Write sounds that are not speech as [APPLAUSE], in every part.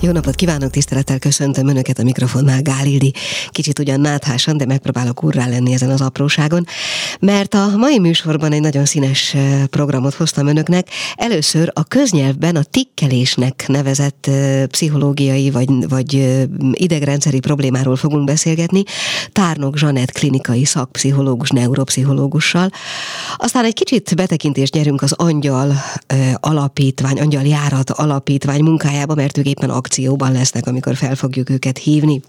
Jó napot kívánok, tisztelettel köszöntöm Önöket a mikrofonnál, Gálildi. Kicsit ugyan náthásan, de megpróbálok urrá lenni ezen az apróságon, mert a mai műsorban egy nagyon színes programot hoztam Önöknek. Először a köznyelvben a tikkelésnek nevezett pszichológiai vagy, vagy idegrendszeri problémáról fogunk beszélgetni. Tárnok Zsanett klinikai szakpszichológus, neuropszichológussal. Aztán egy kicsit betekintést nyerünk az Angyal alapítvány, Angyal járat alapítvány munkájába, mert ők éppen akcióban lesznek, amikor fel fogjuk őket hívni.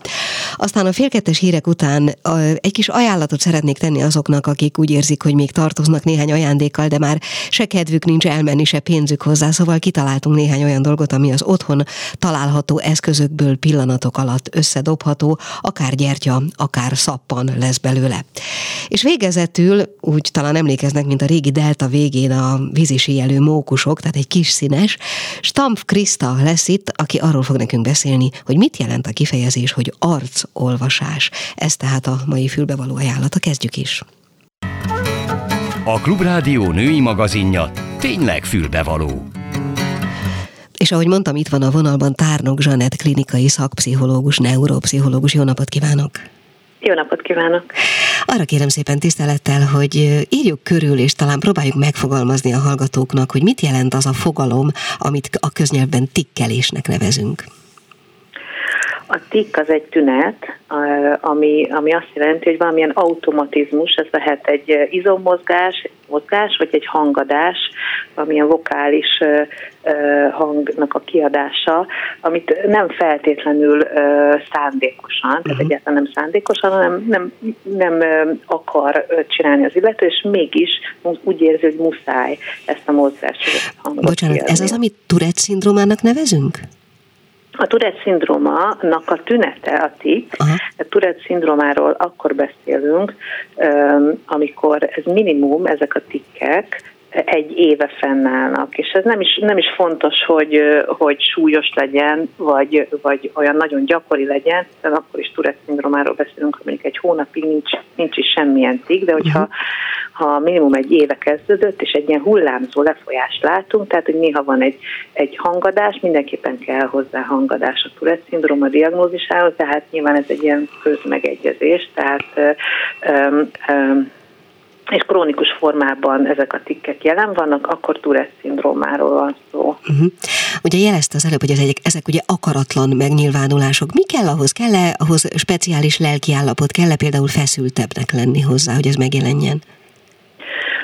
Aztán a félkettes hírek után egy kis ajánlatot szeretnék tenni azoknak, akik úgy érzik, hogy még tartoznak néhány ajándékkal, de már se kedvük nincs elmenni, se pénzük hozzá, szóval kitaláltunk néhány olyan dolgot, ami az otthon található eszközökből pillanatok alatt összedobható, akár gyertya, akár szappan lesz belőle. És végezetül, úgy talán emlékeznek, mint a régi delta végén a vízisíjelő mókusok, tehát egy kis színes, Stampf Krista lesz itt, aki arról fog nekünk beszélni, hogy mit jelent a kifejezés, hogy arcolvasás. Ez tehát a mai fülbevaló ajánlata. Kezdjük is. A Klubrádió női magazinja tényleg fülbevaló. És ahogy mondtam, itt van a vonalban Tárnok Zsanett, klinikai szakpszichológus, neuropszichológus. Jó napot kívánok! Jó napot kívánok! Arra kérem szépen tisztelettel, hogy írjuk körül, és talán próbáljuk megfogalmazni a hallgatóknak, hogy mit jelent az a fogalom, amit a köznyelvben tikkelésnek nevezünk. A tikk az egy tünet, ami, ami azt jelenti, hogy valamilyen automatizmus, ez lehet egy izommozgás, mozgás, vagy egy hangadás, valamilyen vokális hangnak a kiadása, amit nem feltétlenül szándékosan, tehát uh-huh. egyáltalán nem szándékosan, hanem nem, nem akar csinálni az illető, és mégis úgy érzi, hogy muszáj ezt a mozgást. Bocsánat, kiadni. ez az, amit Tourette szindrómának nevezünk? A Tourette szindrómának a tünete a tik. A Tourette szindrómáról akkor beszélünk, amikor ez minimum, ezek a tikkek, egy éve fennállnak, és ez nem is, nem is fontos, hogy, hogy súlyos legyen, vagy, vagy olyan nagyon gyakori legyen, de akkor is Tourette szindrómáról beszélünk, hogy mondjuk egy hónapig nincs, nincs is semmilyen tik, de hogyha uh-huh. ha minimum egy éve kezdődött, és egy ilyen hullámzó lefolyást látunk, tehát hogy néha van egy, egy hangadás, mindenképpen kell hozzá hangadás a Tourette szindróma diagnózisához, tehát nyilván ez egy ilyen közmegegyezés, tehát um, um, és krónikus formában ezek a tikkek jelen vannak, akkor Tourette szindrómáról van szó. Uh-huh. Ugye jelezte az előbb, hogy ezek, ezek ugye akaratlan megnyilvánulások. Mi kell ahhoz? Kell-e ahhoz speciális lelkiállapot? Kell-e például feszültebbnek lenni hozzá, hogy ez megjelenjen?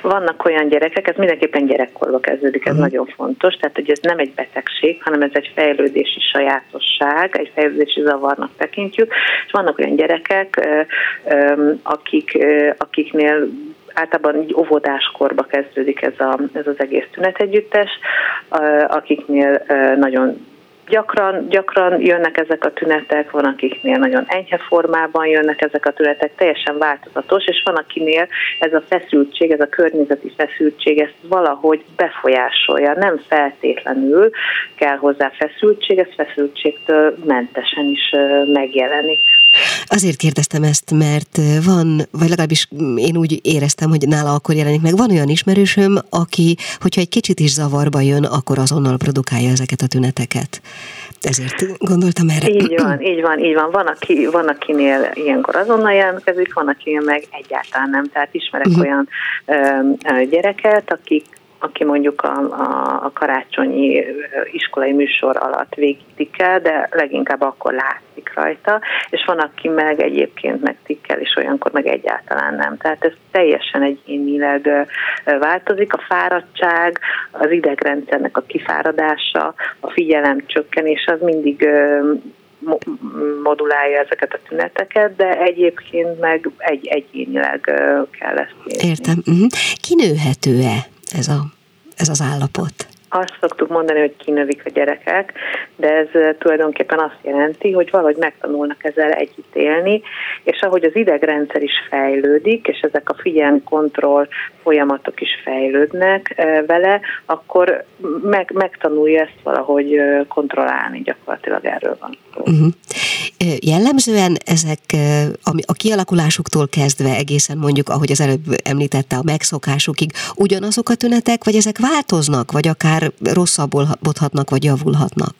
Vannak olyan gyerekek, ez mindenképpen gyerekkorban kezdődik, ez uh-huh. nagyon fontos, tehát hogy ez nem egy betegség, hanem ez egy fejlődési sajátosság, egy fejlődési zavarnak tekintjük, és vannak olyan gyerekek, akik, akiknél általában így óvodáskorba kezdődik ez, a, ez az egész tünetegyüttes, akiknél nagyon gyakran, gyakran jönnek ezek a tünetek, van akiknél nagyon enyhe formában jönnek ezek a tünetek, teljesen változatos, és van akinél ez a feszültség, ez a környezeti feszültség, ezt valahogy befolyásolja, nem feltétlenül kell hozzá feszültség, ez feszültségtől mentesen is megjelenik. Azért kérdeztem ezt, mert van, vagy legalábbis én úgy éreztem, hogy nála akkor jelenik meg, van olyan ismerősöm, aki, hogyha egy kicsit is zavarba jön, akkor azonnal produkálja ezeket a tüneteket. Ezért gondoltam erre. Így van, így van, így van. Van, aki, van akinél ilyenkor azonnal jelentkezik, van akinél meg egyáltalán nem. Tehát ismerek uh-huh. olyan ö, gyereket, akik aki mondjuk a, a, a karácsonyi iskolai műsor alatt végigtikkel, de leginkább akkor látszik rajta, és van, aki meg egyébként megtikkel, és olyankor meg egyáltalán nem. Tehát ez teljesen egyénileg változik. A fáradtság, az idegrendszernek a kifáradása, a figyelem csökkenés az mindig modulálja ezeket a tüneteket, de egyébként meg egy egyénileg kell ezt nézni. Értem. Uh-huh. Kinőhető-e ez a ez az állapot? Azt szoktuk mondani, hogy kinövik a gyerekek, de ez tulajdonképpen azt jelenti, hogy valahogy megtanulnak ezzel együtt élni, és ahogy az idegrendszer is fejlődik, és ezek a figyelmi kontroll folyamatok is fejlődnek vele, akkor meg, megtanulja ezt valahogy kontrollálni, gyakorlatilag erről van. Uh-huh. Jellemzően ezek a kialakulásuktól kezdve egészen mondjuk, ahogy az előbb említette, a megszokásukig ugyanazok a tünetek, vagy ezek változnak, vagy akár rosszabbodhatnak, vagy javulhatnak?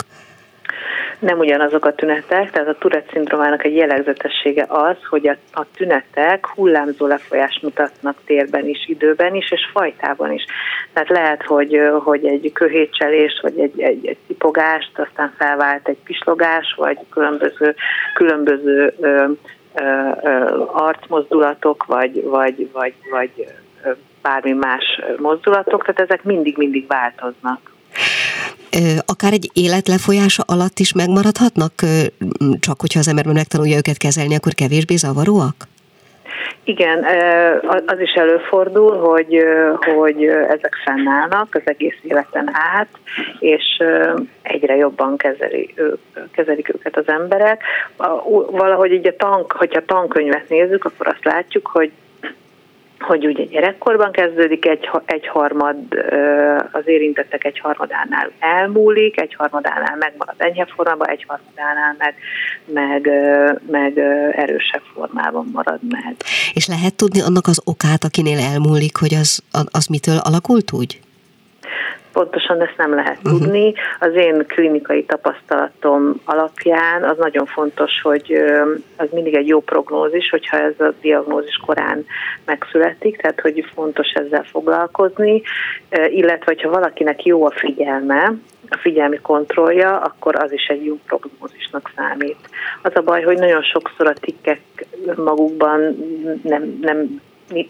nem ugyanazok a tünetek, tehát a Tourette szindrómának egy jellegzetessége az, hogy a, a tünetek hullámzó lefolyást mutatnak térben is, időben is, és fajtában is. Tehát lehet, hogy, hogy egy köhétselést, vagy egy, egy, egy cipogást, aztán felvált egy pislogás, vagy különböző, különböző ö, ö, ö, arcmozdulatok, vagy, vagy, vagy, vagy bármi más mozdulatok, tehát ezek mindig-mindig változnak akár egy életlefolyása alatt is megmaradhatnak, csak hogyha az ember megtanulja őket kezelni, akkor kevésbé zavaróak? Igen, az is előfordul, hogy, hogy ezek fennállnak az egész életen át, és egyre jobban kezeli, kezelik őket az emberek. Valahogy így a tank, hogyha tankönyvet nézzük, akkor azt látjuk, hogy hogy ugye gyerekkorban kezdődik, egy, egy harmad, az érintettek egy harmadánál elmúlik, egy harmadánál megmarad enyhe formában, egy harmadánál meg, meg, meg erősebb formában marad meg. És lehet tudni annak az okát, akinél elmúlik, hogy az, az mitől alakult úgy? Pontosan ezt nem lehet uh-huh. tudni. Az én klinikai tapasztalatom alapján az nagyon fontos, hogy az mindig egy jó prognózis, hogyha ez a diagnózis korán megszületik, tehát hogy fontos ezzel foglalkozni, illetve ha valakinek jó a figyelme, a figyelmi kontrollja, akkor az is egy jó prognózisnak számít. Az a baj, hogy nagyon sokszor a tikkek magukban nem, nem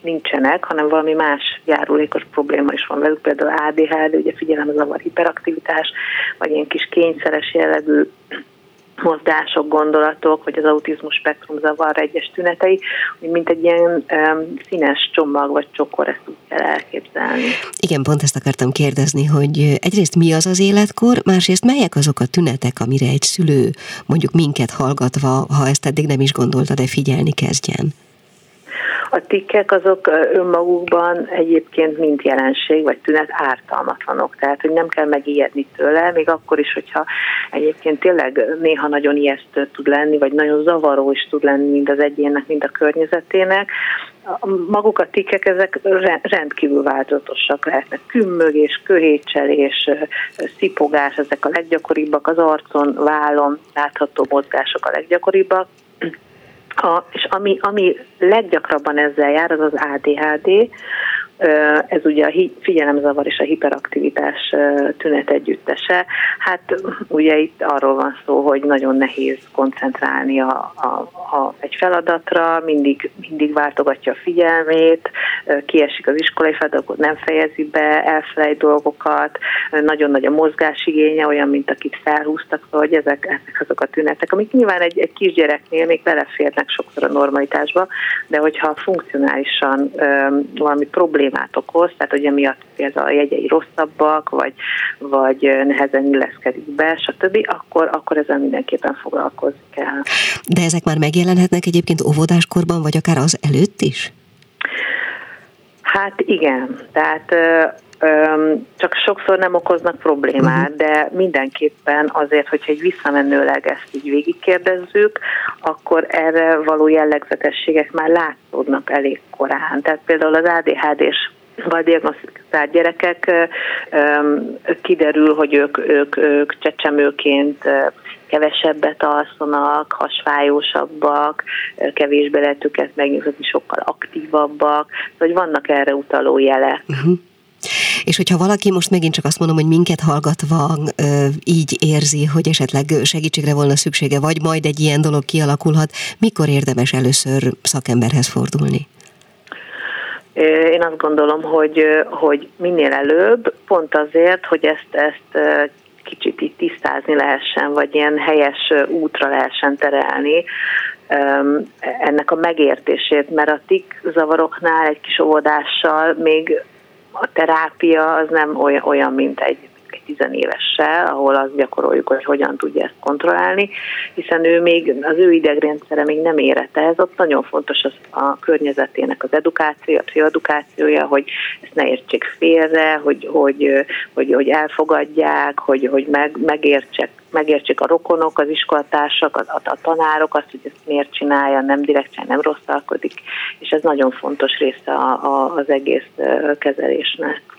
nincsenek, hanem valami más járulékos probléma is van velük, például ADHD, ugye zavar hiperaktivitás, vagy ilyen kis kényszeres jellegű mozgások, gondolatok, vagy az autizmus spektrum zavar egyes tünetei, mint egy ilyen um, színes csomag vagy csokor, ezt úgy kell elképzelni. Igen, pont ezt akartam kérdezni, hogy egyrészt mi az az életkor, másrészt melyek azok a tünetek, amire egy szülő mondjuk minket hallgatva, ha ezt eddig nem is gondolta, de figyelni kezdjen? A tikkek azok önmagukban egyébként mind jelenség vagy tünet ártalmatlanok, tehát hogy nem kell megijedni tőle, még akkor is, hogyha egyébként tényleg néha nagyon ijesztő tud lenni, vagy nagyon zavaró is tud lenni mind az egyének, mind a környezetének. Maguk a tikkek ezek rendkívül változatosak lehetnek. Kümmögés, köhétselés, szipogás, ezek a leggyakoribbak, az arcon, vállon látható mozgások a leggyakoribbak a, és ami, ami leggyakrabban ezzel jár, az az ADHD, ez ugye a figyelemzavar és a hiperaktivitás tünet együttese. Hát ugye itt arról van szó, hogy nagyon nehéz koncentrálni a, a, a, egy feladatra, mindig, mindig váltogatja a figyelmét, kiesik az iskolai feladatot, nem fejezi be, elfelejt dolgokat, nagyon nagy a mozgásigénye, olyan, mint akit felhúztak, hogy ezek, ezek azok a tünetek, amik nyilván egy, egy kisgyereknél még beleférnek sokszor a normalitásba, de hogyha funkcionálisan valami probléma problémát okoz, tehát hogy emiatt például a jegyei rosszabbak, vagy, vagy nehezen illeszkedik be, stb., akkor, akkor ezzel mindenképpen foglalkozni kell. De ezek már megjelenhetnek egyébként óvodáskorban, vagy akár az előtt is? Hát igen, tehát csak sokszor nem okoznak problémát, uh-huh. de mindenképpen azért, hogyha egy visszamenőleg ezt így végigkérdezzük, akkor erre való jellegzetességek már látszódnak elég korán. Tehát például az ADHD-s vagy diagnosztizált gyerekek kiderül, hogy ők, ők, ők csecsemőként kevesebbet alszanak, hasfájósabbak, kevésbé lehet őket megnyugtatni, sokkal aktívabbak, vagy vannak erre utaló jelek. Uh-huh. És hogyha valaki most megint csak azt mondom, hogy minket hallgatva így érzi, hogy esetleg segítségre volna szüksége, vagy majd egy ilyen dolog kialakulhat, mikor érdemes először szakemberhez fordulni? Én azt gondolom, hogy, hogy minél előbb, pont azért, hogy ezt, ezt kicsit így tisztázni lehessen, vagy ilyen helyes útra lehessen terelni ennek a megértését, mert a tik zavaroknál egy kis óvodással még a terápia az nem olyan, olyan mint egy, tizenévessel, ahol azt gyakoroljuk, hogy hogyan tudja ezt kontrollálni, hiszen ő még, az ő idegrendszere még nem érete ez, ott nagyon fontos az a környezetének az edukáció, a pszichoedukációja, hogy ezt ne értsék félre, hogy, hogy, hogy, hogy elfogadják, hogy, hogy meg, megértsek megértsék a rokonok, az iskolatársak, a, a, a tanárok azt, hogy ezt miért csinálja, nem direkt nem rosszalkodik, és ez nagyon fontos része a, a, az egész kezelésnek.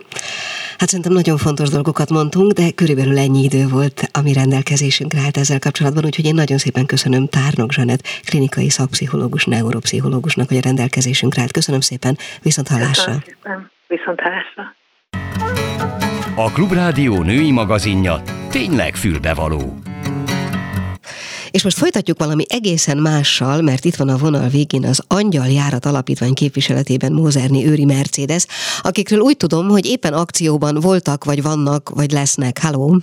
Hát szerintem nagyon fontos dolgokat mondtunk, de körülbelül ennyi idő volt, ami rendelkezésünkre állt ezzel kapcsolatban, úgyhogy én nagyon szépen köszönöm Tárnok Zsanet, klinikai szakpszichológus, neuropszichológusnak, hogy a rendelkezésünkre állt. Köszönöm szépen, viszont hallásra. Köszönöm viszont hallásra. A Klubrádió női magazinja tényleg fülbevaló. És most folytatjuk valami egészen mással, mert itt van a vonal végén az Angyal Járat Alapítvány képviseletében Mózerni Őri Mercedes, akikről úgy tudom, hogy éppen akcióban voltak, vagy vannak, vagy lesznek. Halló!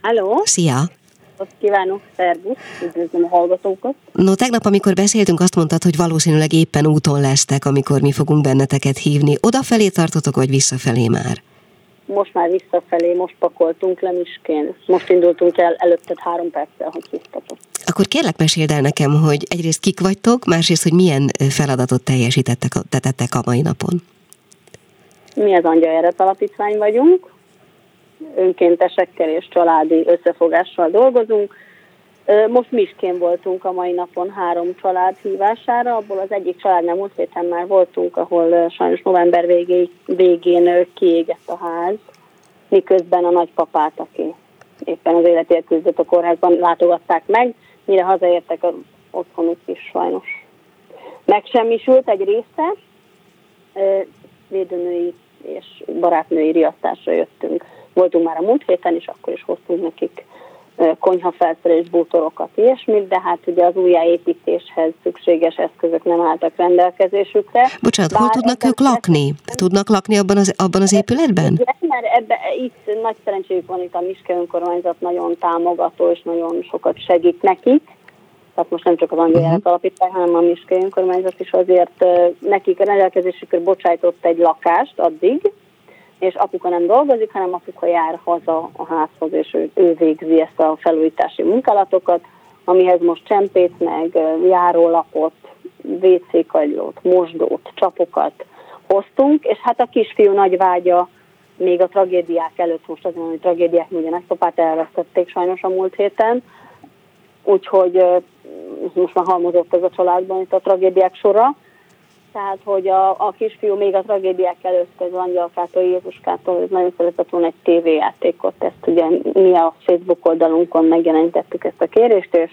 Halló! Szia! Azt kívánok, szervusz, üdvözlöm a hallgatókat. No, tegnap, amikor beszéltünk, azt mondtad, hogy valószínűleg éppen úton lesztek, amikor mi fogunk benneteket hívni. Odafelé tartotok, vagy visszafelé már? Most már visszafelé, most pakoltunk le Miskén. Most indultunk el előtted három perccel, hogy hívtatok. Akkor kérlek meséld el nekem, hogy egyrészt kik vagytok, másrészt, hogy milyen feladatot teljesítettek tettek a mai napon. Mi az Angyal Eret Alapítvány vagyunk, önkéntesekkel és családi összefogással dolgozunk, most Miskén voltunk a mai napon három család hívására, abból az egyik családnál múlt héten már voltunk, ahol sajnos november végé, végén kiégett a ház, miközben a nagypapát, aki éppen az életért küzdött a kórházban, látogatták meg, mire hazaértek az otthonuk is sajnos. Megsemmisült egy része, védőnői és barátnői riasztásra jöttünk. Voltunk már a múlt héten, és akkor is hoztunk nekik konyhafelszerelés, bútorokat, ilyesmit, de hát ugye az újjáépítéshez szükséges eszközök nem álltak rendelkezésükre. Bocsánat, hol tudnak ők lakni? Tudnak lakni abban az, abban az épületben? Igen, mert ebbe, itt nagy szerencséjük van, itt a Miske önkormányzat nagyon támogató, és nagyon sokat segít nekik. Tehát most nem csak az Angyal uh-huh. alapítvány, hanem a Miske önkormányzat is azért nekik a rendelkezésükre bocsájtott egy lakást addig, és apuka nem dolgozik, hanem apuka jár haza a házhoz, és ő, ő végzi ezt a felújítási munkálatokat, amihez most csempét meg, járólapot, WC-kagylót, mosdót, csapokat hoztunk, és hát a kisfiú nagy vágya még a tragédiák előtt, most azért, hogy tragédiák, ugye nagypapát elvesztették sajnos a múlt héten, úgyhogy most már halmozott ez a családban itt a tragédiák sora, tehát hogy a, a kisfiú még a tragédiák előtt az angyalkától, Jézuskától nagyon szeretett volna egy tévéjátékot, ezt ugye mi a Facebook oldalunkon megjelentettük ezt a kérést, és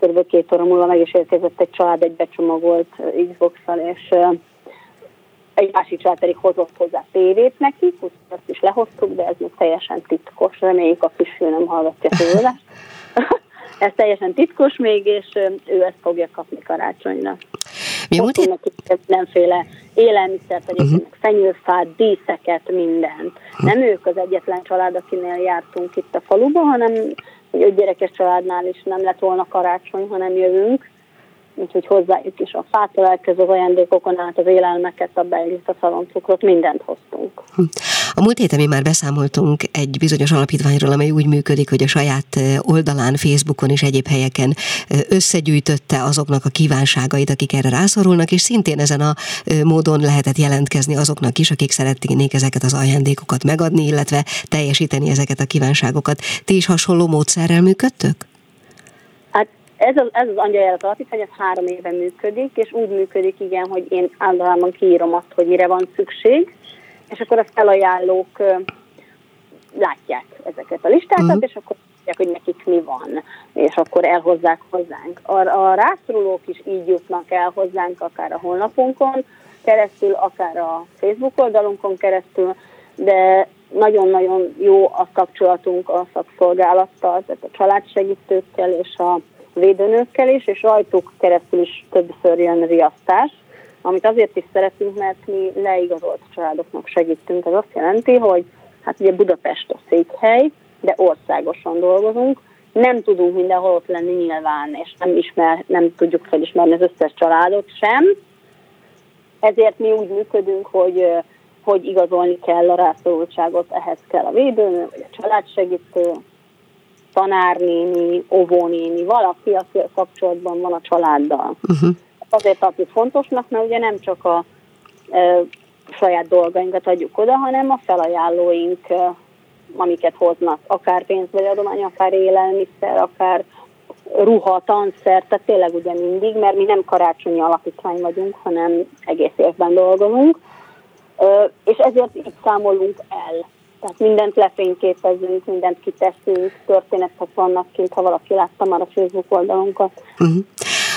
kb. két óra múlva meg is érkezett egy család egy becsomagolt Xbox-szal, és egy másik család pedig hozott hozzá tévét neki, úgyhogy azt is lehoztuk, de ez még teljesen titkos, reméljük a kisfiú nem hallgatja tőle. [LAUGHS] ez teljesen titkos még, és ő ezt fogja kapni karácsonyra. Mi múlt hét... mindenféle élelmiszert, egyébként uh-huh. fenyőfát, díszeket, mindent. Uh-huh. Nem ők az egyetlen család, akinél jártunk itt a faluban, hanem egy gyerekes családnál is nem lett volna karácsony, hanem jövünk úgyhogy hozzájuk is a fától elkezdve az ajándékokon át az élelmeket, a beilit, a szaloncukrot, mindent hoztunk. A múlt héten mi már beszámoltunk egy bizonyos alapítványról, amely úgy működik, hogy a saját oldalán, Facebookon és egyéb helyeken összegyűjtötte azoknak a kívánságait, akik erre rászorulnak, és szintén ezen a módon lehetett jelentkezni azoknak is, akik szeretnék ezeket az ajándékokat megadni, illetve teljesíteni ezeket a kívánságokat. Ti is hasonló módszerrel működtök? Ez az, ez az angyaljárat alapítvány, ez három éve működik, és úgy működik, igen, hogy én általában kiírom azt, hogy mire van szükség, és akkor a felajánlók látják ezeket a listákat, uh-huh. és akkor tudják, hogy nekik mi van, és akkor elhozzák hozzánk. A, a rászorulók is így jutnak el hozzánk, akár a honlapunkon keresztül, akár a Facebook oldalunkon keresztül, de nagyon-nagyon jó a kapcsolatunk a szakszolgálattal, tehát a családsegítőkkel és a védőnőkkel is, és rajtuk keresztül is többször jön riasztás, amit azért is szeretünk, mert mi leigazolt családoknak segítünk. Ez azt jelenti, hogy hát ugye Budapest a székhely, de országosan dolgozunk, nem tudunk mindenhol ott lenni nyilván, és nem, ismer, nem tudjuk felismerni az összes családot sem. Ezért mi úgy működünk, hogy hogy igazolni kell a rászorultságot, ehhez kell a védőnő, vagy a családsegítő, tanárnéni, óvónéni, valaki, aki a kapcsolatban van a családdal. Uh-huh. Azért tartjuk fontosnak, mert ugye nem csak a e, saját dolgainkat adjuk oda, hanem a felajánlóink, e, amiket hoznak, akár pénz vagy adomány, akár élelmiszer, akár ruha, tanszer, tehát tényleg ugye mindig, mert mi nem karácsonyi alapítvány vagyunk, hanem egész évben dolgozunk, e, és ezért így számolunk el tehát mindent lefényképezünk, mindent kiteszünk, történetek vannak kint, ha valaki látta már a Facebook oldalunkat. Uh-huh.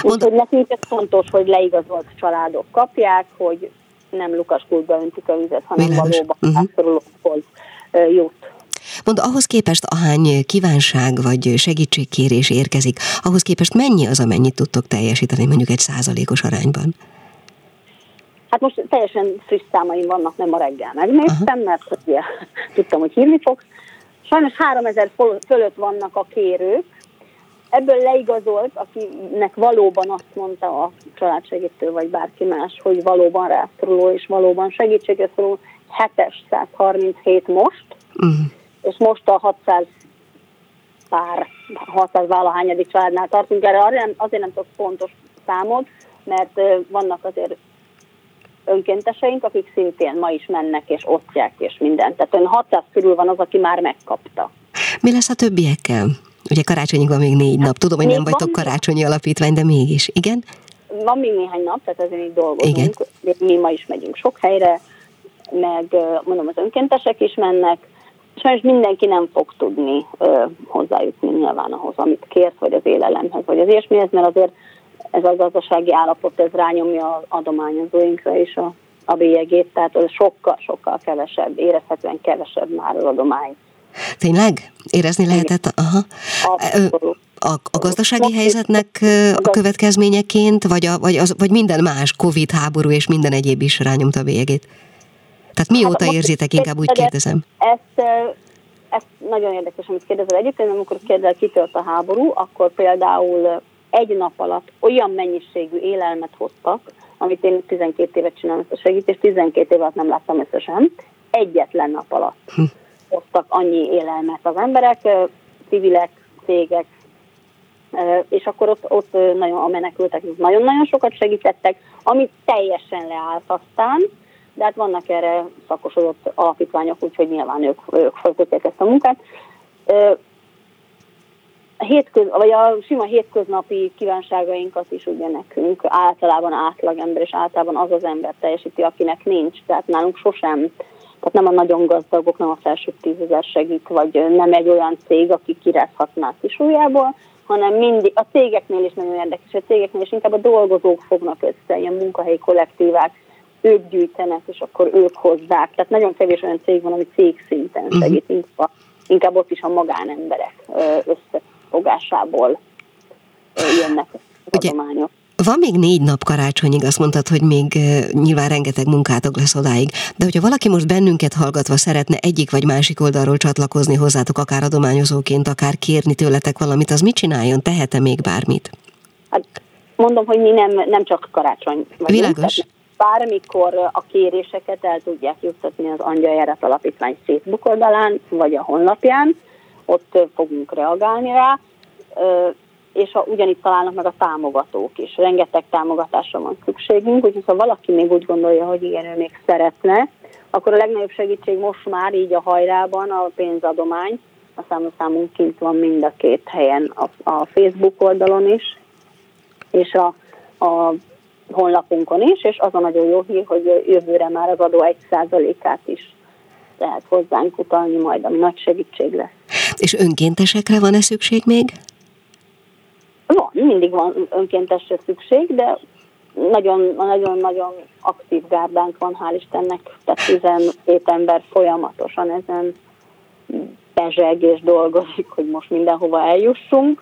Úgyhogy nekünk ez fontos, hogy leigazolt családok kapják, hogy nem Lukas kultba öntik a vizet, hanem Világos. valóban uh-huh. jut. Mond, ahhoz képest ahány kívánság vagy segítségkérés érkezik, ahhoz képest mennyi az, amennyit tudtok teljesíteni mondjuk egy százalékos arányban? Hát most teljesen friss számaim vannak, nem a reggel megnéztem, mert ugye, tudtam, hogy hívni fogsz. Sajnos 3000 fölött vannak a kérők, ebből leigazolt, akinek valóban azt mondta a családsegítő vagy bárki más, hogy valóban rászoruló és valóban segítségre szorul, 737 most, uh-huh. és most a 600 pár, 600 válahányadik családnál tartunk. Erre azért nem tudok fontos számot, mert vannak azért önkénteseink, akik szintén ma is mennek és osztják és mindent. Tehát ön 600 körül van az, aki már megkapta. Mi lesz a többiekkel? Ugye karácsonyig van még négy nap. Tudom, hogy még nem vagytok karácsonyi alapítvány, de mégis. Igen? Van még néhány nap, tehát ezért így dolgozunk. Igen. Mi ma is megyünk sok helyre, meg mondom, az önkéntesek is mennek. Sajnos mindenki nem fog tudni ö, hozzájutni nyilván ahhoz, amit kért, vagy az élelemhez, vagy az ilyesmihez, mert azért ez a gazdasági állapot, ez rányomja az adományozóinkra is a, a bélyegét, tehát az sokkal, sokkal kevesebb, érezhetően kevesebb már az adomány. Tényleg? Érezni lehetett? Aha. A, a gazdasági helyzetnek a következményeként, vagy, a, vagy, az, vagy minden más, Covid, háború és minden egyéb is rányomta a bélyegét? Tehát mióta hát, érzitek, inkább úgy kérdezem? Ezt, ezt nagyon érdekes, amit kérdezel. Egyébként, amikor kérdezel, kitört a háború, akkor például egy nap alatt olyan mennyiségű élelmet hoztak, amit én 12 évet csinálom ezt a segítést, 12 évet nem láttam összesen, egyetlen nap alatt hm. Hoztak annyi élelmet az emberek, civilek, cégek, és akkor ott, ott nagyon, a menekültek nagyon-nagyon sokat segítettek, ami teljesen leállt aztán, de hát vannak erre szakosodott alapítványok, úgyhogy nyilván ők, ők folytatják ezt a munkát a hétköz, vagy a sima hétköznapi kívánságainkat is ugye nekünk általában átlagember, és általában az az ember teljesíti, akinek nincs. Tehát nálunk sosem, tehát nem a nagyon gazdagok, nem a felső tízezer segít, vagy nem egy olyan cég, aki kirázhatná kisújjából, hanem mindig, a cégeknél is nagyon érdekes, a cégeknél is inkább a dolgozók fognak össze, ilyen munkahelyi kollektívák, ők gyűjtenek, és akkor ők hozzák. Tehát nagyon kevés olyan cég van, ami cég szinten mhm. segít, uh-huh. inkább, inkább ott is a magánemberek össze fogásából jönnek Ugye, adományok. Van még négy nap karácsonyig, azt mondtad, hogy még nyilván rengeteg munkátok lesz odáig, de hogyha valaki most bennünket hallgatva szeretne egyik vagy másik oldalról csatlakozni hozzátok, akár adományozóként, akár kérni tőletek valamit, az mit csináljon? Tehet-e még bármit? Hát mondom, hogy mi nem, nem csak karácsony vagyunk. Világos. Bármikor a kéréseket el tudják juttatni az Angyaljárat Alapítvány Facebook oldalán, vagy a honlapján, ott fogunk reagálni rá, és a, ugyanitt találnak meg a támogatók is. Rengeteg támogatásra van szükségünk, úgyhogy ha valaki még úgy gondolja, hogy igen, ő még szeretne, akkor a legnagyobb segítség most már így a hajrában a pénzadomány, a számunk kint van mind a két helyen, a, a Facebook oldalon is, és a, a honlapunkon is, és az a nagyon jó hír, hogy jövőre már az adó 1%-át is lehet hozzánk utalni majd, ami nagy segítség lesz. És önkéntesekre van-e szükség még? Van, mindig van önkéntesre szükség, de nagyon-nagyon aktív gárdánk van, hál' Istennek, tehát 17 ember folyamatosan ezen bezseg és dolgozik, hogy most mindenhova eljussunk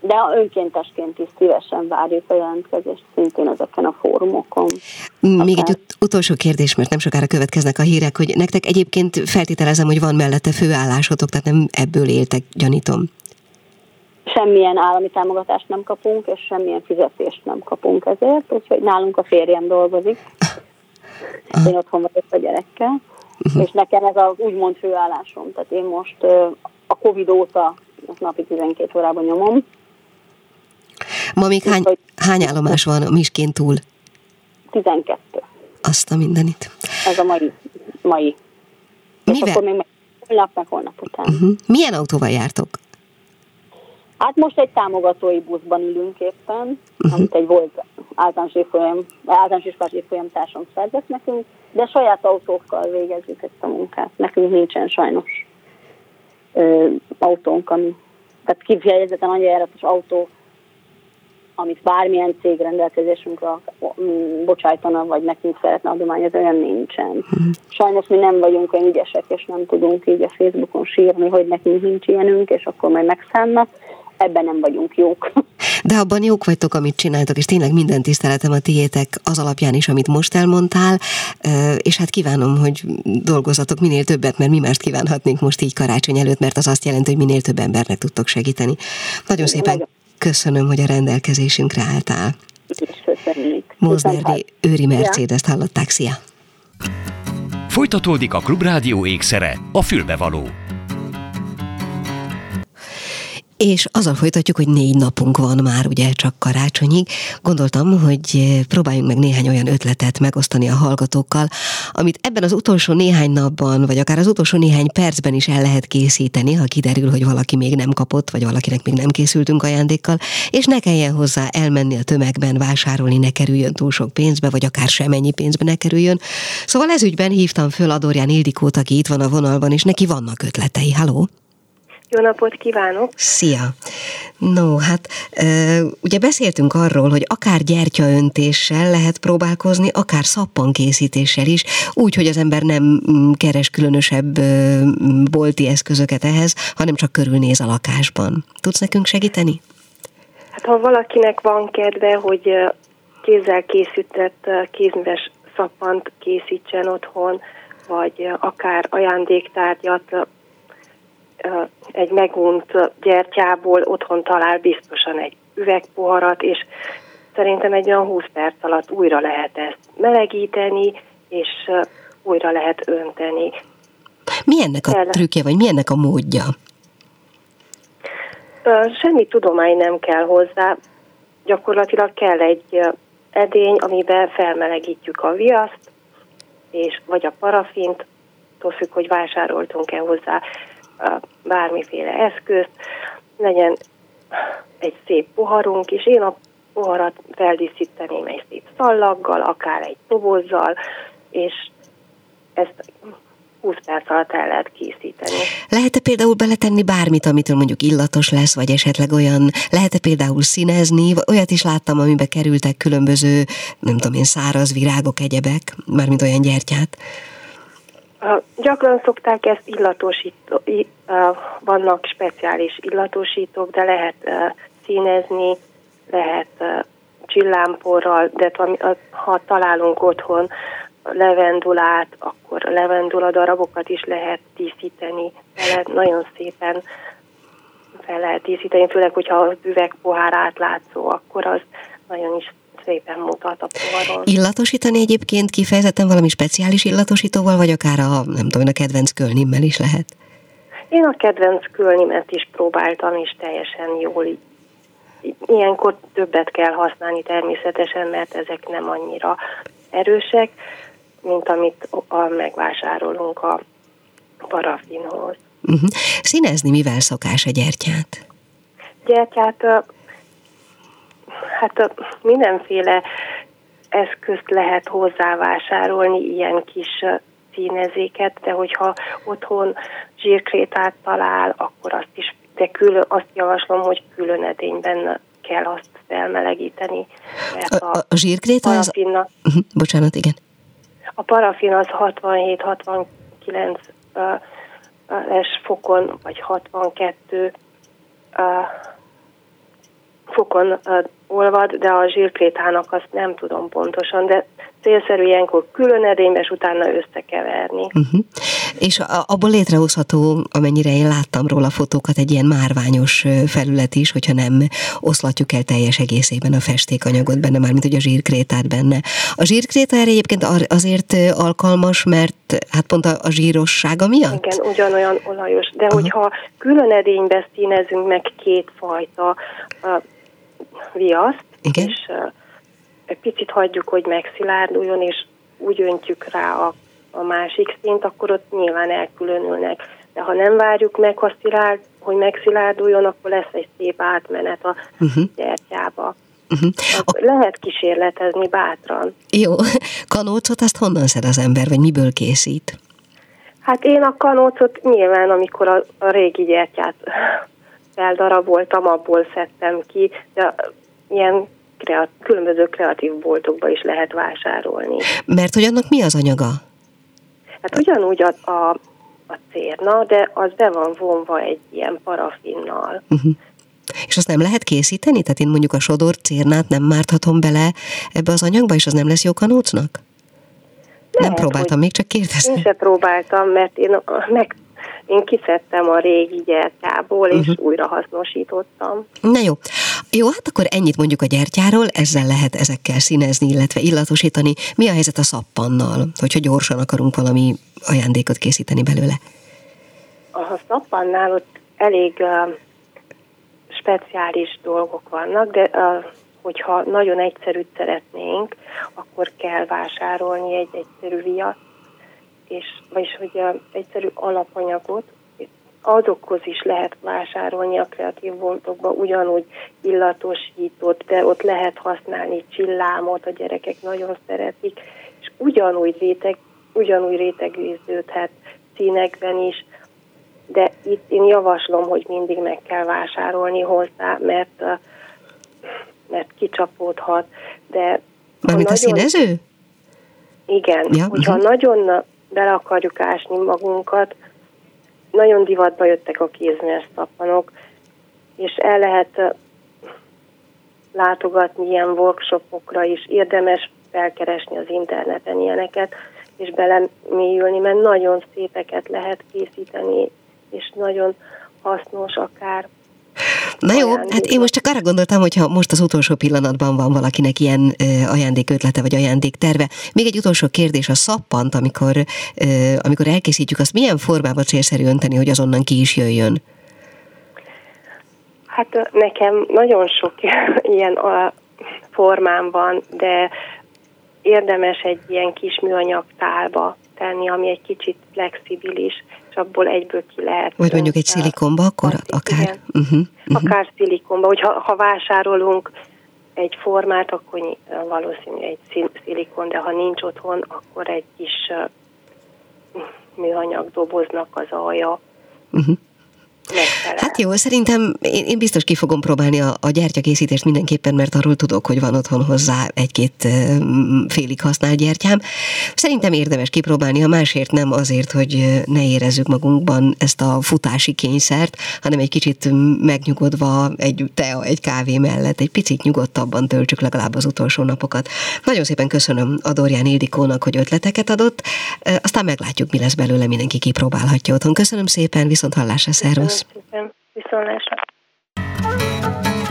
de önkéntesként is szívesen várjuk a jelentkezést szintén ezeken a fórumokon. Még Akár... egy ut- utolsó kérdés, mert nem sokára következnek a hírek, hogy nektek egyébként feltételezem, hogy van mellette főállásotok, tehát nem ebből éltek, gyanítom. Semmilyen állami támogatást nem kapunk, és semmilyen fizetést nem kapunk ezért, úgyhogy nálunk a férjem dolgozik. Én otthon vagyok a gyerekkel, uh-huh. és nekem ez az úgymond főállásom. Tehát én most a Covid óta napi 12 órában nyomom. Ma még hány, hány állomás van a Miskén túl? 12. Azt a mindenit. Ez a mai. mai. Mivel? És akkor még holnap, meg holnap után. Uh-huh. Milyen autóval jártok? Hát most egy támogatói buszban ülünk éppen, uh-huh. amit egy volt általános évfolyam, általános iskolás évfolyam társam szerzett nekünk, de saját autókkal végezzük ezt a munkát. Nekünk nincsen sajnos ö, autónk, ami, tehát kifejezetten annyira járatos autó, amit bármilyen cég rendelkezésünkre mm, bocsájtana, vagy nekünk szeretne adományozni, olyan nincsen. Uh-huh. Sajnos mi nem vagyunk olyan ügyesek, és nem tudunk így a Facebookon sírni, hogy nekünk nincs ilyenünk, és akkor majd megszánnak ebben nem vagyunk jók. De abban jók vagytok, amit csináltok, és tényleg minden tiszteletem a tiétek az alapján is, amit most elmondtál, és hát kívánom, hogy dolgozatok minél többet, mert mi mást kívánhatnénk most így karácsony előtt, mert az azt jelenti, hogy minél több embernek tudtok segíteni. Nagyon szépen köszönöm, hogy a rendelkezésünkre álltál. Móznerdi Őri Mercedes-t hallották, szia! Folytatódik a Klubrádió ékszere, a fülbevaló. És azzal folytatjuk, hogy négy napunk van már ugye csak karácsonyig. Gondoltam, hogy próbáljunk meg néhány olyan ötletet megosztani a hallgatókkal, amit ebben az utolsó néhány napban, vagy akár az utolsó néhány percben is el lehet készíteni, ha kiderül, hogy valaki még nem kapott, vagy valakinek még nem készültünk ajándékkal, és ne kelljen hozzá elmenni a tömegben, vásárolni, ne kerüljön túl sok pénzbe, vagy akár semennyi pénzbe ne kerüljön. Szóval ez ügyben hívtam föl Adorján Ildikót, aki itt van a vonalban, és neki vannak ötletei. Halló! Jó napot kívánok! Szia! No, hát ugye beszéltünk arról, hogy akár gyertyaöntéssel lehet próbálkozni, akár szappankészítéssel is, úgy, hogy az ember nem mm, keres különösebb bolti eszközöket ehhez, hanem csak körülnéz a lakásban. Tudsz nekünk segíteni? Hát ha valakinek van kedve, hogy kézzel készített kézműves szappant készítsen otthon, vagy akár ajándéktárgyat egy megunt gyertyából otthon talál biztosan egy üvegpoharat, és szerintem egy olyan 20 perc alatt újra lehet ezt melegíteni, és újra lehet önteni. Mi ennek a trükkje, vagy mi ennek a módja? Semmi tudomány nem kell hozzá. Gyakorlatilag kell egy edény, amiben felmelegítjük a viaszt, és vagy a parafint, attól függ, hogy vásároltunk-e hozzá bármiféle eszközt, legyen egy szép poharunk, és én a poharat feldíszíteném egy szép szallaggal, akár egy dobozzal, és ezt 20 perc alatt el lehet készíteni. Lehet-e például beletenni bármit, amitől mondjuk illatos lesz, vagy esetleg olyan, lehet-e például színezni, olyat is láttam, amibe kerültek különböző, nem tudom én, száraz virágok, egyebek, mármint olyan gyertyát. Gyakran szokták ezt illatosító, vannak speciális illatosítók, de lehet színezni, lehet csillámporral, de ha találunk otthon levendulát, akkor levendula darabokat is lehet díszíteni, lehet nagyon szépen fel lehet díszíteni, főleg, hogyha az üvegpohár átlátszó, akkor az nagyon is szépen mutat a poharon. Illatosítani egyébként kifejezetten valami speciális illatosítóval, vagy akár a, nem tudom, a kedvenc kölnimmel is lehet? Én a kedvenc kölnimet is próbáltam, és teljesen jól Ilyenkor többet kell használni természetesen, mert ezek nem annyira erősek, mint amit a, megvásárolunk a parafinhoz. Uh-huh. Színezni mivel szokás a gyertyát? Gyertyát Hát mindenféle eszközt lehet hozzávásárolni, ilyen kis színezéket, de hogyha otthon zsírkrétát talál, akkor azt is, de külön, azt javaslom, hogy külön edényben kell azt felmelegíteni. Mert a, a, a zsírkréta az... Uh-huh, bocsánat, igen. A parafin az 67-69 uh, es fokon, vagy 62 uh, fokon olvad, de a zsírkrétának azt nem tudom pontosan, de célszerű ilyenkor külön edénybe, és utána összekeverni. Uh-huh. és abból létrehozható, amennyire én láttam róla fotókat, egy ilyen márványos felület is, hogyha nem oszlatjuk el teljes egészében a festékanyagot benne, mármint hogy a zsírkrétát benne. A zsírkréta erre egyébként azért alkalmas, mert hát pont a, a zsírossága miatt? Igen, ugyanolyan olajos, de Aha. hogyha külön edénybe színezünk meg két fajta viaszt, Igen? és egy picit hagyjuk, hogy megszilárduljon, és úgy öntjük rá a, a másik szint, akkor ott nyilván elkülönülnek. De ha nem várjuk meg, ha szilárd, hogy megszilárduljon, akkor lesz egy szép átmenet a uh-huh. gyertyába. Uh-huh. A... Lehet kísérletezni bátran. Jó. [LAUGHS] Kanócot azt honnan szed az ember, vagy miből készít? Hát én a kanócot nyilván, amikor a, a régi gyertyát feldaraboltam, abból szedtem ki, de ilyen kreat, különböző kreatív boltokba is lehet vásárolni. Mert hogy annak mi az anyaga? Hát ugyanúgy a, a, a cérna, de az be van vonva egy ilyen parafinnal. Uh-huh. És azt nem lehet készíteni? Tehát én mondjuk a sodor cérnát nem márthatom bele ebbe az anyagba, és az nem lesz jó kanócnak? Lehet, nem próbáltam, még csak kérdezem. Én se próbáltam, mert én meg én kiszedtem a régi gyertyából, és uh-huh. újra hasznosítottam. Na jó. Jó, hát akkor ennyit mondjuk a gyertyáról, ezzel lehet ezekkel színezni, illetve illatosítani. Mi a helyzet a szappannal, hogyha gyorsan akarunk valami ajándékot készíteni belőle? A szappannál ott elég uh, speciális dolgok vannak, de uh, hogyha nagyon egyszerűt szeretnénk, akkor kell vásárolni egy egyszerű viat, és, vagyis hogy a egyszerű alapanyagot, azokhoz is lehet vásárolni a kreatív boltokba, ugyanúgy illatosított, de ott lehet használni csillámot, a gyerekek nagyon szeretik, és ugyanúgy réteg, ugyanúgy rétegűződhet színekben is, de itt én javaslom, hogy mindig meg kell vásárolni hozzá, mert, mert kicsapódhat, de... Mármint nagyon, a színező? Igen, ja, hogyha uh-huh. nagyon bele akarjuk ásni magunkat. Nagyon divatba jöttek a kézműves szappanok, és el lehet látogatni ilyen workshopokra is, érdemes felkeresni az interneten ilyeneket, és belemélyülni, mert nagyon szépeket lehet készíteni, és nagyon hasznos akár Na jó, hát én most csak arra gondoltam, hogy ha most az utolsó pillanatban van valakinek ilyen ajándékötlete vagy ajándékterve. Még egy utolsó kérdés, a szappant, amikor, amikor elkészítjük, azt milyen formában célszerű önteni, hogy azonnan ki is jöjjön? Hát nekem nagyon sok [LAUGHS] ilyen formám van, de érdemes egy ilyen kis műanyag tálba tenni, ami egy kicsit flexibilis, abból egyből ki lehet. Vagy mondjuk egy szilikonba akkor akár? Uh-huh, uh-huh. Akár szilikonba, hogyha ha vásárolunk egy formát, akkor valószínű egy szilikon, de ha nincs otthon, akkor egy kis műanyag doboznak az alja. Uh-huh megfelel. Hát jó, szerintem én, én biztos ki fogom próbálni a, a gyertyakészítést mindenképpen, mert arról tudok, hogy van otthon hozzá egy-két félig használt gyertyám. Szerintem érdemes kipróbálni, ha másért nem azért, hogy ne érezzük magunkban ezt a futási kényszert, hanem egy kicsit megnyugodva egy tea, egy kávé mellett, egy picit nyugodtabban töltsük legalább az utolsó napokat. Nagyon szépen köszönöm a Dorján Ildikónak, hogy ötleteket adott, aztán meglátjuk, mi lesz belőle, mindenki kipróbálhatja otthon. Köszönöm szépen, viszont hallásra, szervusz! Viszontlásra.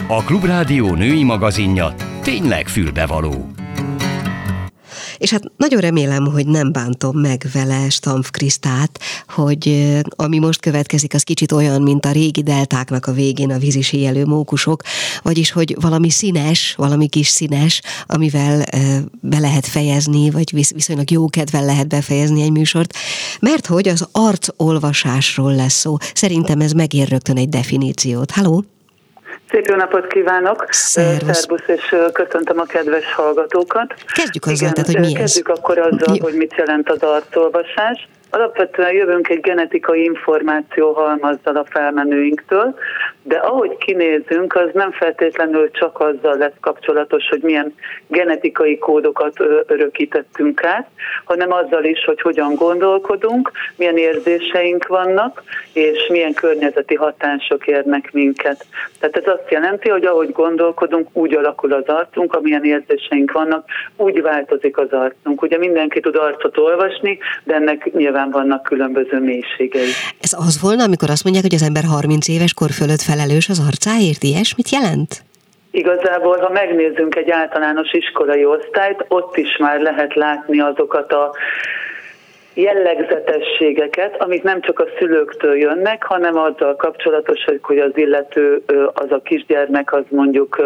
A Klubrádió női magazinja tényleg fülbevaló. És hát nagyon remélem, hogy nem bántom meg vele Stamf Krisztát, hogy ami most következik, az kicsit olyan, mint a régi deltáknak a végén a vízisíjelő mókusok, vagyis, hogy valami színes, valami kis színes, amivel be lehet fejezni, vagy viszonylag jó kedvel lehet befejezni egy műsort, mert hogy az arcolvasásról lesz szó. Szerintem ez megér rögtön egy definíciót. Halló! Szép jó napot kívánok! Szervusz. Szervusz, és köszöntöm a kedves hallgatókat. Kezdjük azzal, Igen, tehát, hogy mi Kezdjük ez? akkor azzal, jó. hogy mit jelent az arcolvasás. Alapvetően jövünk egy genetikai információ halmazzal a felmenőinktől, de ahogy kinézünk, az nem feltétlenül csak azzal lesz kapcsolatos, hogy milyen genetikai kódokat örökítettünk át, hanem azzal is, hogy hogyan gondolkodunk, milyen érzéseink vannak, és milyen környezeti hatások érnek minket. Tehát ez azt jelenti, hogy ahogy gondolkodunk, úgy alakul az arcunk, amilyen érzéseink vannak, úgy változik az arcunk. Ugye mindenki tud arcot olvasni, de ennek nyilván vannak különböző mélységei. Ez az volna, amikor azt mondják, hogy az ember 30 éves kor fölött felelős az arcáért, ilyesmit jelent? Igazából, ha megnézzünk egy általános iskolai osztályt, ott is már lehet látni azokat a jellegzetességeket, amik nem csak a szülőktől jönnek, hanem azzal kapcsolatos, hogy az illető, az a kisgyermek, az mondjuk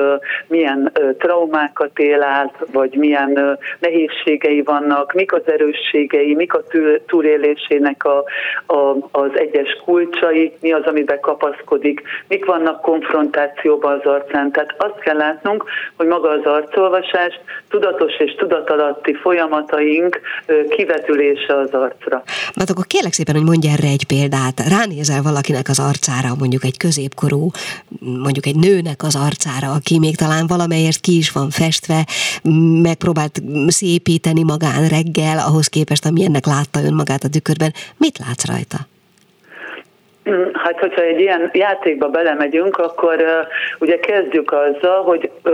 milyen traumákat él át, vagy milyen nehézségei vannak, mik az erősségei, mik a túlélésének a, a, az egyes kulcsai, mi az, amiben kapaszkodik, mik vannak konfrontációban az arcán. Tehát azt kell látnunk, hogy maga az arcolvasás tudatos és tudatalatti folyamataink kivetülése az arcra. Hát akkor kérlek szépen, hogy mondj erre egy példát. Ránézel valakinek az arcára, mondjuk egy középkorú, mondjuk egy nőnek az arcára, aki még talán valamelyest ki is van festve, megpróbált szépíteni magán reggel, ahhoz képest, amilyennek látta önmagát a tükörben. Mit látsz rajta? Hát, hogyha egy ilyen játékba belemegyünk, akkor uh, ugye kezdjük azzal, hogy uh,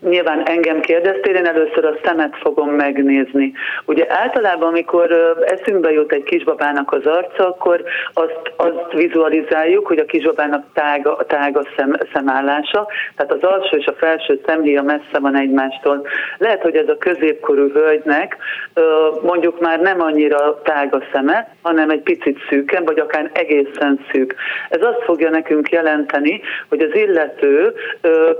Nyilván engem kérdeztél, én először a szemet fogom megnézni. Ugye általában, amikor eszünkbe jut egy kisbabának az arca, akkor azt, azt vizualizáljuk, hogy a kisbabának tága, tága szem, szemállása, tehát az alsó és a felső szemhéja messze van egymástól. Lehet, hogy ez a középkorú hölgynek mondjuk már nem annyira tága szeme, hanem egy picit szűken, vagy akár egészen szűk. Ez azt fogja nekünk jelenteni, hogy az illető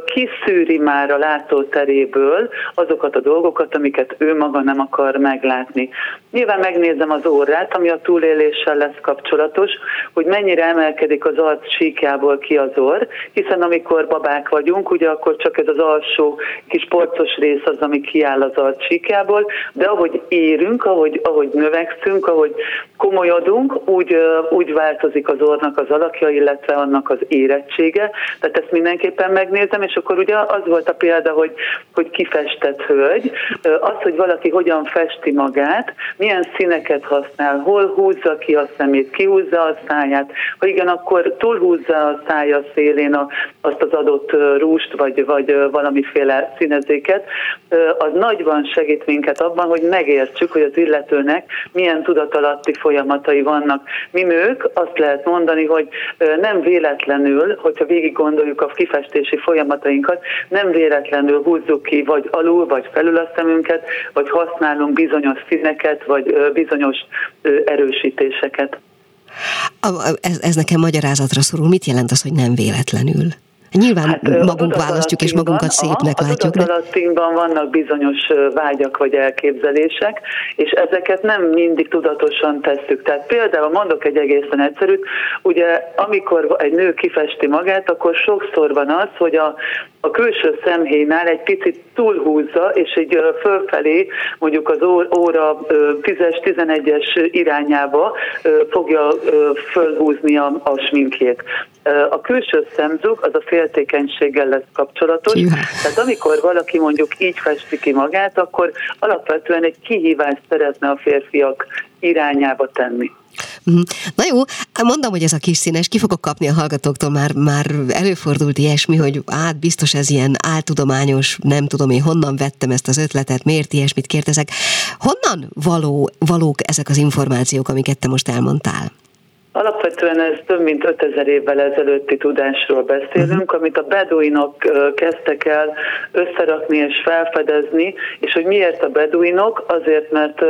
kiszűri már a látó látóteréből azokat a dolgokat, amiket ő maga nem akar meglátni. Nyilván megnézem az órát, ami a túléléssel lesz kapcsolatos, hogy mennyire emelkedik az arc síkjából ki az orr, hiszen amikor babák vagyunk, ugye akkor csak ez az alsó kis porcos rész az, ami kiáll az arc síkjából, de ahogy érünk, ahogy, ahogy növekszünk, ahogy komolyodunk, úgy, úgy változik az orrnak az alakja, illetve annak az érettsége. Tehát ezt mindenképpen megnézem, és akkor ugye az volt a példa, hogy, hogy kifestett hölgy, az, hogy valaki hogyan festi magát, milyen színeket használ, hol húzza ki a szemét, kihúzza a száját, ha igen, akkor túlhúzza a szája szélén a, azt az adott rúst, vagy, vagy valamiféle színezéket, az nagyban segít minket abban, hogy megértsük, hogy az illetőnek milyen tudatalatti folyamatai vannak. Mi nők azt lehet mondani, hogy nem véletlenül, hogyha végig gondoljuk a kifestési folyamatainkat, nem véletlenül húzzuk ki vagy alul, vagy felül a szemünket, vagy használunk bizonyos színeket, vagy bizonyos erősítéseket. Ez, ez nekem magyarázatra szorul. Mit jelent az, hogy nem véletlenül? Nyilván hát, magunk választjuk, és magunkat szépnek aha, látjuk. A de... vannak bizonyos vágyak vagy elképzelések, és ezeket nem mindig tudatosan tesszük. Tehát például mondok egy egészen egyszerűt, ugye amikor egy nő kifesti magát, akkor sokszor van az, hogy a, a külső szemhéjnál egy picit túlhúzza, és egy fölfelé, mondjuk az óra 10-11-es irányába fogja fölhúzni a, a sminkjét. A külső szemzug az a féltékenységgel lesz kapcsolatos. Tehát amikor valaki mondjuk így festi ki magát, akkor alapvetően egy kihívást szeretne a férfiak irányába tenni. Mhm. Na jó, mondom, hogy ez a kis színes, ki fogok kapni a hallgatóktól, már, már előfordult ilyesmi, hogy hát biztos ez ilyen áltudományos, nem tudom én honnan vettem ezt az ötletet, miért ilyesmit kérdezek. Honnan való, valók ezek az információk, amiket te most elmondtál? Alapvetően ez több mint 5000 évvel ezelőtti tudásról beszélünk, uh-huh. amit a beduinok kezdtek el összerakni és felfedezni, és hogy miért a beduinok? Azért, mert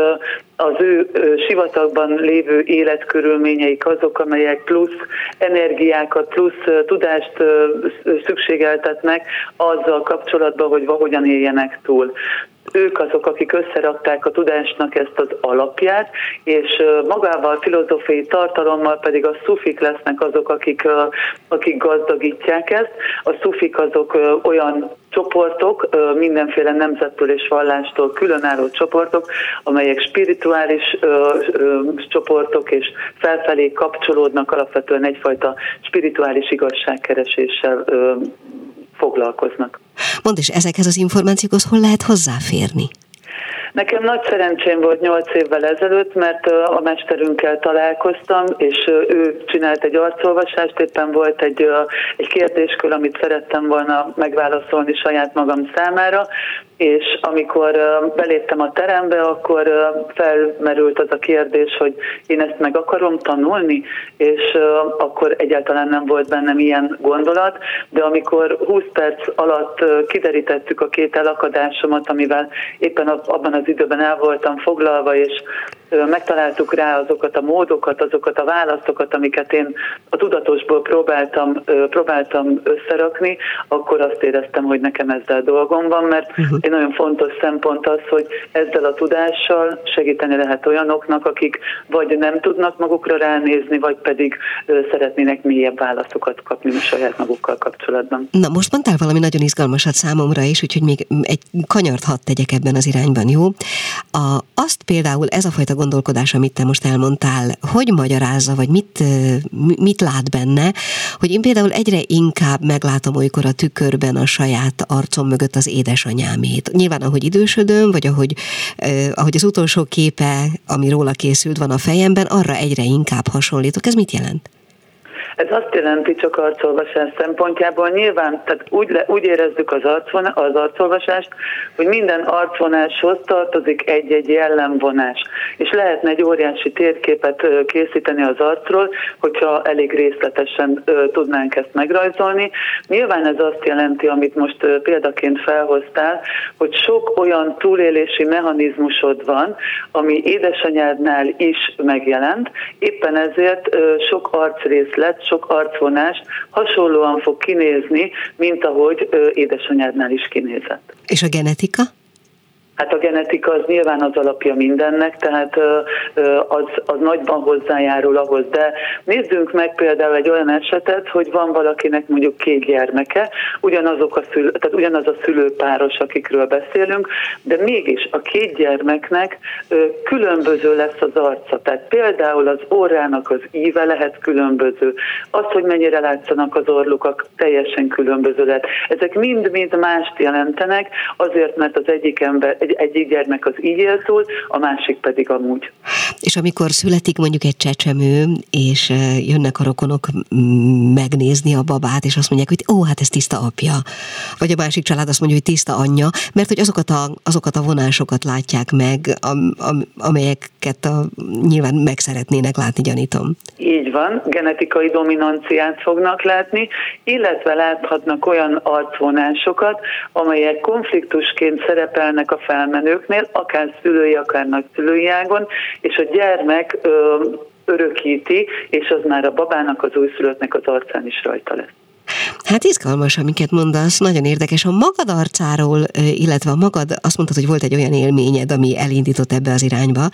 az ő sivatagban lévő életkörülményeik azok, amelyek plusz energiákat, plusz tudást szükségeltetnek azzal kapcsolatban, hogy hogyan éljenek túl. Ők azok, akik összerakták a tudásnak ezt az alapját, és magával a filozófiai tartalommal pedig a szufik lesznek azok, akik, akik gazdagítják ezt. A szufik azok olyan csoportok, mindenféle nemzettől és vallástól különálló csoportok, amelyek spirituális csoportok és felfelé kapcsolódnak alapvetően egyfajta spirituális igazságkereséssel foglalkoznak. Mondd és ezekhez az információkhoz hol lehet hozzáférni? Nekem nagy szerencsém volt nyolc évvel ezelőtt, mert a mesterünkkel találkoztam, és ő csinált egy arcolvasást, éppen volt egy, egy kérdéskör, amit szerettem volna megválaszolni saját magam számára, és amikor beléptem a terembe, akkor felmerült az a kérdés, hogy én ezt meg akarom tanulni, és akkor egyáltalán nem volt bennem ilyen gondolat, de amikor 20 perc alatt kiderítettük a két elakadásomat, amivel éppen abban az időben el voltam foglalva, és megtaláltuk rá azokat a módokat, azokat a válaszokat, amiket én a tudatosból próbáltam, próbáltam összerakni, akkor azt éreztem, hogy nekem ezzel dolgom van, mert uh-huh. egy nagyon fontos szempont az, hogy ezzel a tudással segíteni lehet olyanoknak, akik vagy nem tudnak magukra ránézni, vagy pedig szeretnének mélyebb válaszokat kapni a saját magukkal kapcsolatban. Na most mondtál valami nagyon izgalmasat számomra is, úgyhogy még egy kanyart hadd tegyek ebben az irányban, jó? A, azt például ez a fajta gondolkodás, amit te most elmondtál, hogy magyarázza, vagy mit, mit lát benne, hogy én például egyre inkább meglátom olykor a tükörben a saját arcom mögött az édesanyámét. Nyilván, ahogy idősödöm, vagy ahogy, ahogy az utolsó képe, ami róla készült, van a fejemben, arra egyre inkább hasonlítok. Ez mit jelent? Ez azt jelenti csak arcolvasás szempontjából nyilván, tehát úgy, le, úgy érezzük az, arcvona, az arcolvasást, hogy minden arcvonáshoz tartozik egy-egy jellemvonás. És lehetne egy óriási térképet készíteni az arcról, hogyha elég részletesen tudnánk ezt megrajzolni. Nyilván ez azt jelenti, amit most példaként felhoztál, hogy sok olyan túlélési mechanizmusod van, ami édesanyádnál is megjelent, éppen ezért sok arcrészlet, sok arcvonást hasonlóan fog kinézni, mint ahogy édesanyádnál is kinézett. És a genetika? Hát a genetika az nyilván az alapja mindennek, tehát az, az nagyban hozzájárul ahhoz. De nézzünk meg például egy olyan esetet, hogy van valakinek mondjuk két gyermeke, ugyanazok a szülő, tehát ugyanaz a szülőpáros, akikről beszélünk, de mégis a két gyermeknek különböző lesz az arca. Tehát például az órának az íve lehet különböző, az, hogy mennyire látszanak az orlukak, teljesen különböző lehet. Ezek mind-mind mást jelentenek, azért, mert az egyik ember, egy, egyik gyermek az így él túl, a másik pedig amúgy. És amikor születik mondjuk egy csecsemő, és jönnek a rokonok megnézni a babát, és azt mondják, hogy ó, hát ez tiszta apja. Vagy a másik család azt mondja, hogy tiszta anyja, mert hogy azokat a, azokat a vonásokat látják meg, am, am, amelyeket a, nyilván meg szeretnének látni, gyanítom. Így van, genetikai dominanciát fognak látni, illetve láthatnak olyan arcvonásokat, amelyek konfliktusként szerepelnek a fel felmenőknél, akár szülői, akár nagyszülői ágon, és a gyermek ö, örökíti, és az már a babának, az újszülöttnek az arcán is rajta lesz. Hát izgalmas, amiket mondasz, nagyon érdekes. A magad arcáról, illetve a magad, azt mondtad, hogy volt egy olyan élményed, ami elindított ebbe az irányba,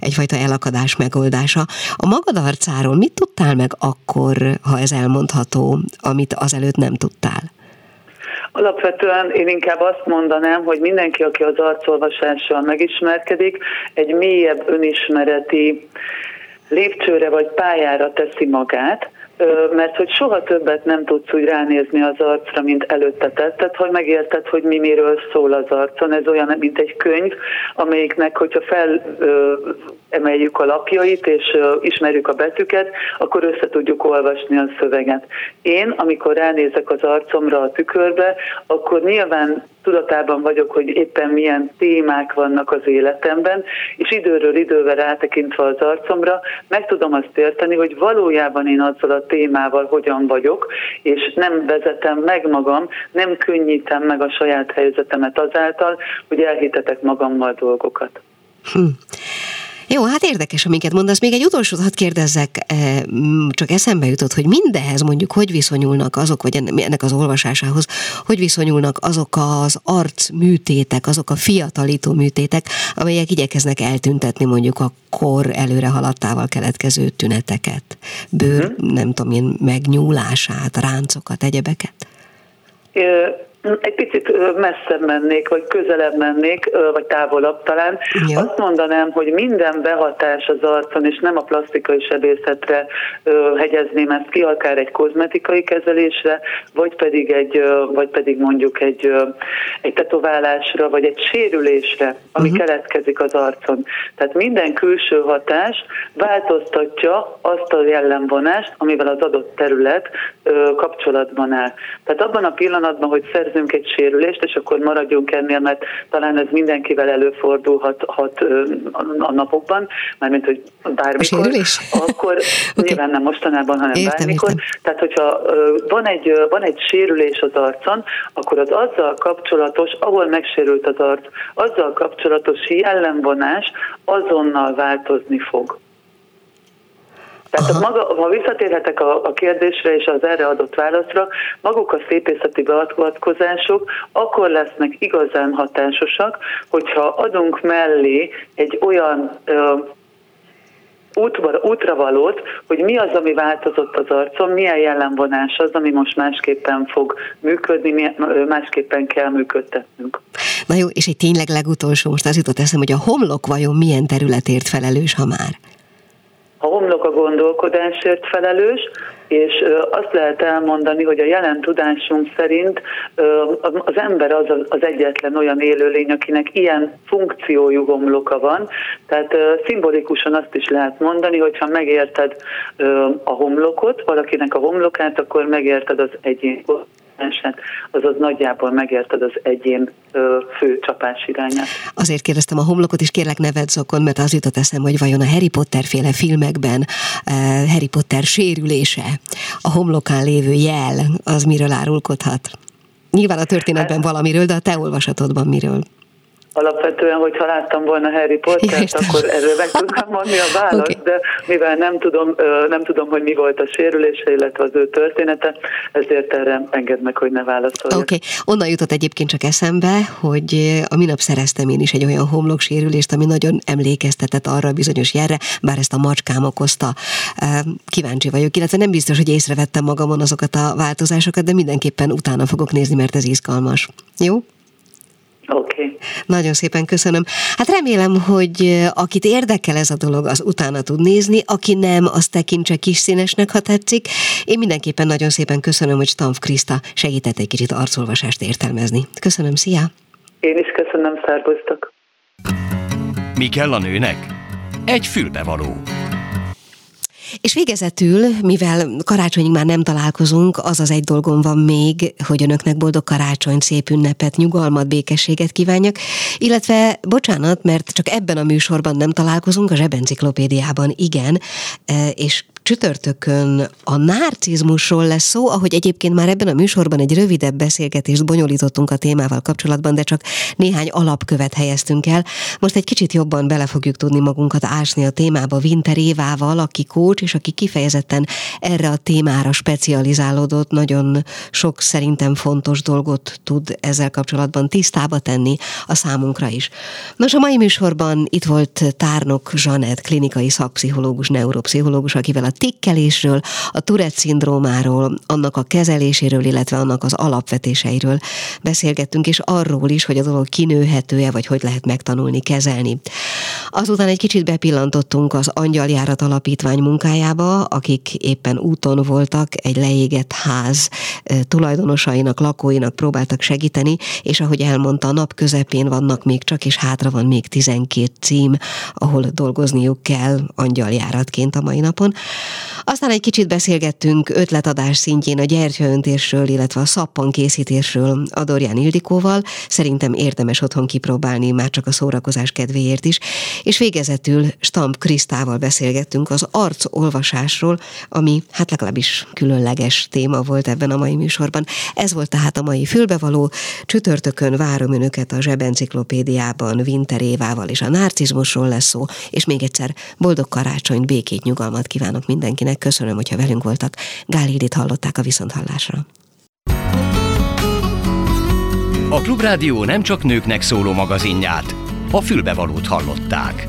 egyfajta elakadás megoldása. A magad arcáról mit tudtál meg akkor, ha ez elmondható, amit azelőtt nem tudtál? Alapvetően én inkább azt mondanám, hogy mindenki, aki az arcolvasással megismerkedik, egy mélyebb önismereti lépcsőre vagy pályára teszi magát, mert hogy soha többet nem tudsz úgy ránézni az arcra, mint előtte tetted, hogy megérted, hogy mi miről szól az arcon. Ez olyan, mint egy könyv, amelyiknek, hogyha fel emeljük a lapjait és ismerjük a betűket, akkor össze tudjuk olvasni a szöveget. Én, amikor ránézek az arcomra a tükörbe, akkor nyilván tudatában vagyok, hogy éppen milyen témák vannak az életemben, és időről idővel rátekintve az arcomra, meg tudom azt érteni, hogy valójában én azzal a témával hogyan vagyok, és nem vezetem meg magam, nem könnyítem meg a saját helyzetemet azáltal, hogy elhitetek magammal dolgokat. Hm. Jó, hát érdekes, amiket mondasz. Még egy utolsót hadd kérdezzek, eh, csak eszembe jutott, hogy mindehez mondjuk hogy viszonyulnak azok, vagy ennek az olvasásához, hogy viszonyulnak azok az arcműtétek, azok a fiatalító műtétek, amelyek igyekeznek eltüntetni mondjuk a kor előre haladtával keletkező tüneteket, bőr, uh-huh. nem tudom én, megnyúlását, ráncokat, egyebeket? Egy picit messzebb mennék, vagy közelebb mennék, vagy távolabb talán. Ja. Azt mondanám, hogy minden behatás az arcon, és nem a plastikai sebészetre hegyezném ezt ki, akár egy kozmetikai kezelésre, vagy pedig, egy, vagy pedig mondjuk egy, egy tetoválásra, vagy egy sérülésre, ami uh-huh. keletkezik az arcon. Tehát minden külső hatás változtatja azt a jellemvonást, amivel az adott terület kapcsolatban áll. Tehát abban a pillanatban, hogy szerzünk egy sérülést, és akkor maradjunk ennél, mert talán ez mindenkivel előfordulhat hat, a napokban, mármint, hogy bármikor. Akkor [LAUGHS] okay. nyilván nem mostanában, hanem értem, bármikor. Értem. Tehát, hogyha van egy, van egy sérülés az arcon, akkor az azzal kapcsolatos, ahol megsérült az arc, azzal kapcsolatos jellemvonás azonnal változni fog. Tehát Aha. maga, ha visszatérhetek a, a kérdésre és az erre adott válaszra, maguk a szépészeti beavatkozások akkor lesznek igazán hatásosak, hogyha adunk mellé egy olyan ö, útra, útravalót, hogy mi az, ami változott az arcon, milyen jellemvonás az, ami most másképpen fog működni, másképpen kell működtetnünk. Na jó, és egy tényleg legutolsó, most az jutott eszem, hogy a homlok vajon milyen területért felelős, ha már? A homlok a gondolkodásért felelős, és azt lehet elmondani, hogy a jelen tudásunk szerint az ember az az egyetlen olyan élőlény, akinek ilyen funkciójú homloka van, tehát szimbolikusan azt is lehet mondani, hogy ha megérted a homlokot, valakinek a homlokát, akkor megérted az egyén kontinenset, azaz nagyjából megérted az egyén fő csapás irányát. Azért kérdeztem a homlokot, és kérlek neved zokon, mert az jutott eszem, hogy vajon a Harry Potter féle filmekben Harry Potter sérülése, a homlokán lévő jel, az miről árulkodhat? Nyilván a történetben valamiről, de a te olvasatodban miről? Alapvetően, hogyha láttam volna Harry Pottert, akkor erről meg tudnám mondani a választ, okay. de mivel nem tudom, nem tudom, hogy mi volt a sérülése, illetve az ő története, ezért erre enged meg, hogy ne válaszoljak. Oké, okay. onnan jutott egyébként csak eszembe, hogy a minap szereztem én is egy olyan homloksérülést, ami nagyon emlékeztetett arra a bizonyos jelre, bár ezt a macskám okozta. Kíváncsi vagyok, illetve nem biztos, hogy észrevettem magamon azokat a változásokat, de mindenképpen utána fogok nézni, mert ez izgalmas. Jó? Oké. Okay. Nagyon szépen köszönöm. Hát remélem, hogy akit érdekel ez a dolog, az utána tud nézni, aki nem, az tekintse kis színesnek, ha tetszik. Én mindenképpen nagyon szépen köszönöm, hogy Stamf Kriszta segített egy kicsit arcolvasást értelmezni. Köszönöm, szia! Én is köszönöm, szervusztok! Mi kell a nőnek? Egy fülbevaló. És végezetül, mivel karácsonyig már nem találkozunk, az az egy dolgom van még, hogy önöknek boldog karácsony, szép ünnepet, nyugalmat, békességet kívánjak, illetve, bocsánat, mert csak ebben a műsorban nem találkozunk, a zsebenciklopédiában igen, e, és csütörtökön a narcizmusról lesz szó, ahogy egyébként már ebben a műsorban egy rövidebb beszélgetést bonyolítottunk a témával kapcsolatban, de csak néhány alapkövet helyeztünk el. Most egy kicsit jobban bele fogjuk tudni magunkat ásni a témába Winter Évával, aki coach, és aki kifejezetten erre a témára specializálódott, nagyon sok szerintem fontos dolgot tud ezzel kapcsolatban tisztába tenni a számunkra is. Nos, a mai műsorban itt volt Tárnok Zsanett, klinikai szakpszichológus, neuropszichológus, akivel a tikkelésről, a Tourette szindrómáról, annak a kezeléséről, illetve annak az alapvetéseiről beszélgettünk, és arról is, hogy a dolog kinőhető-e, vagy hogy lehet megtanulni, kezelni. Azután egy kicsit bepillantottunk az Angyaljárat Alapítvány munkájába, akik éppen úton voltak, egy leégett ház tulajdonosainak, lakóinak próbáltak segíteni, és ahogy elmondta, a nap közepén vannak még csak, és hátra van még 12 cím, ahol dolgozniuk kell angyaljáratként a mai napon. Aztán egy kicsit beszélgettünk ötletadás szintjén a gyertyaöntésről, illetve a szappan készítésről Adorján Ildikóval. Szerintem érdemes otthon kipróbálni, már csak a szórakozás kedvéért is. és végezetül Stamp Krisztával beszélgettünk az arc olvasásról, ami hát legalábbis különleges téma volt ebben a mai műsorban. Ez volt tehát a mai fülbevaló. Csütörtökön várom önöket a zsebenciklopédiában Winter Évával és a narcizmusról lesz szó, és még egyszer boldog karácsonyt, békét, nyugalmat kívánok mindenkinek. Köszönöm, hogyha velünk voltak. Gál hallották a Viszonthallásra. A Klubrádió nem csak nőknek szóló magazinját, a fülbevalót hallották.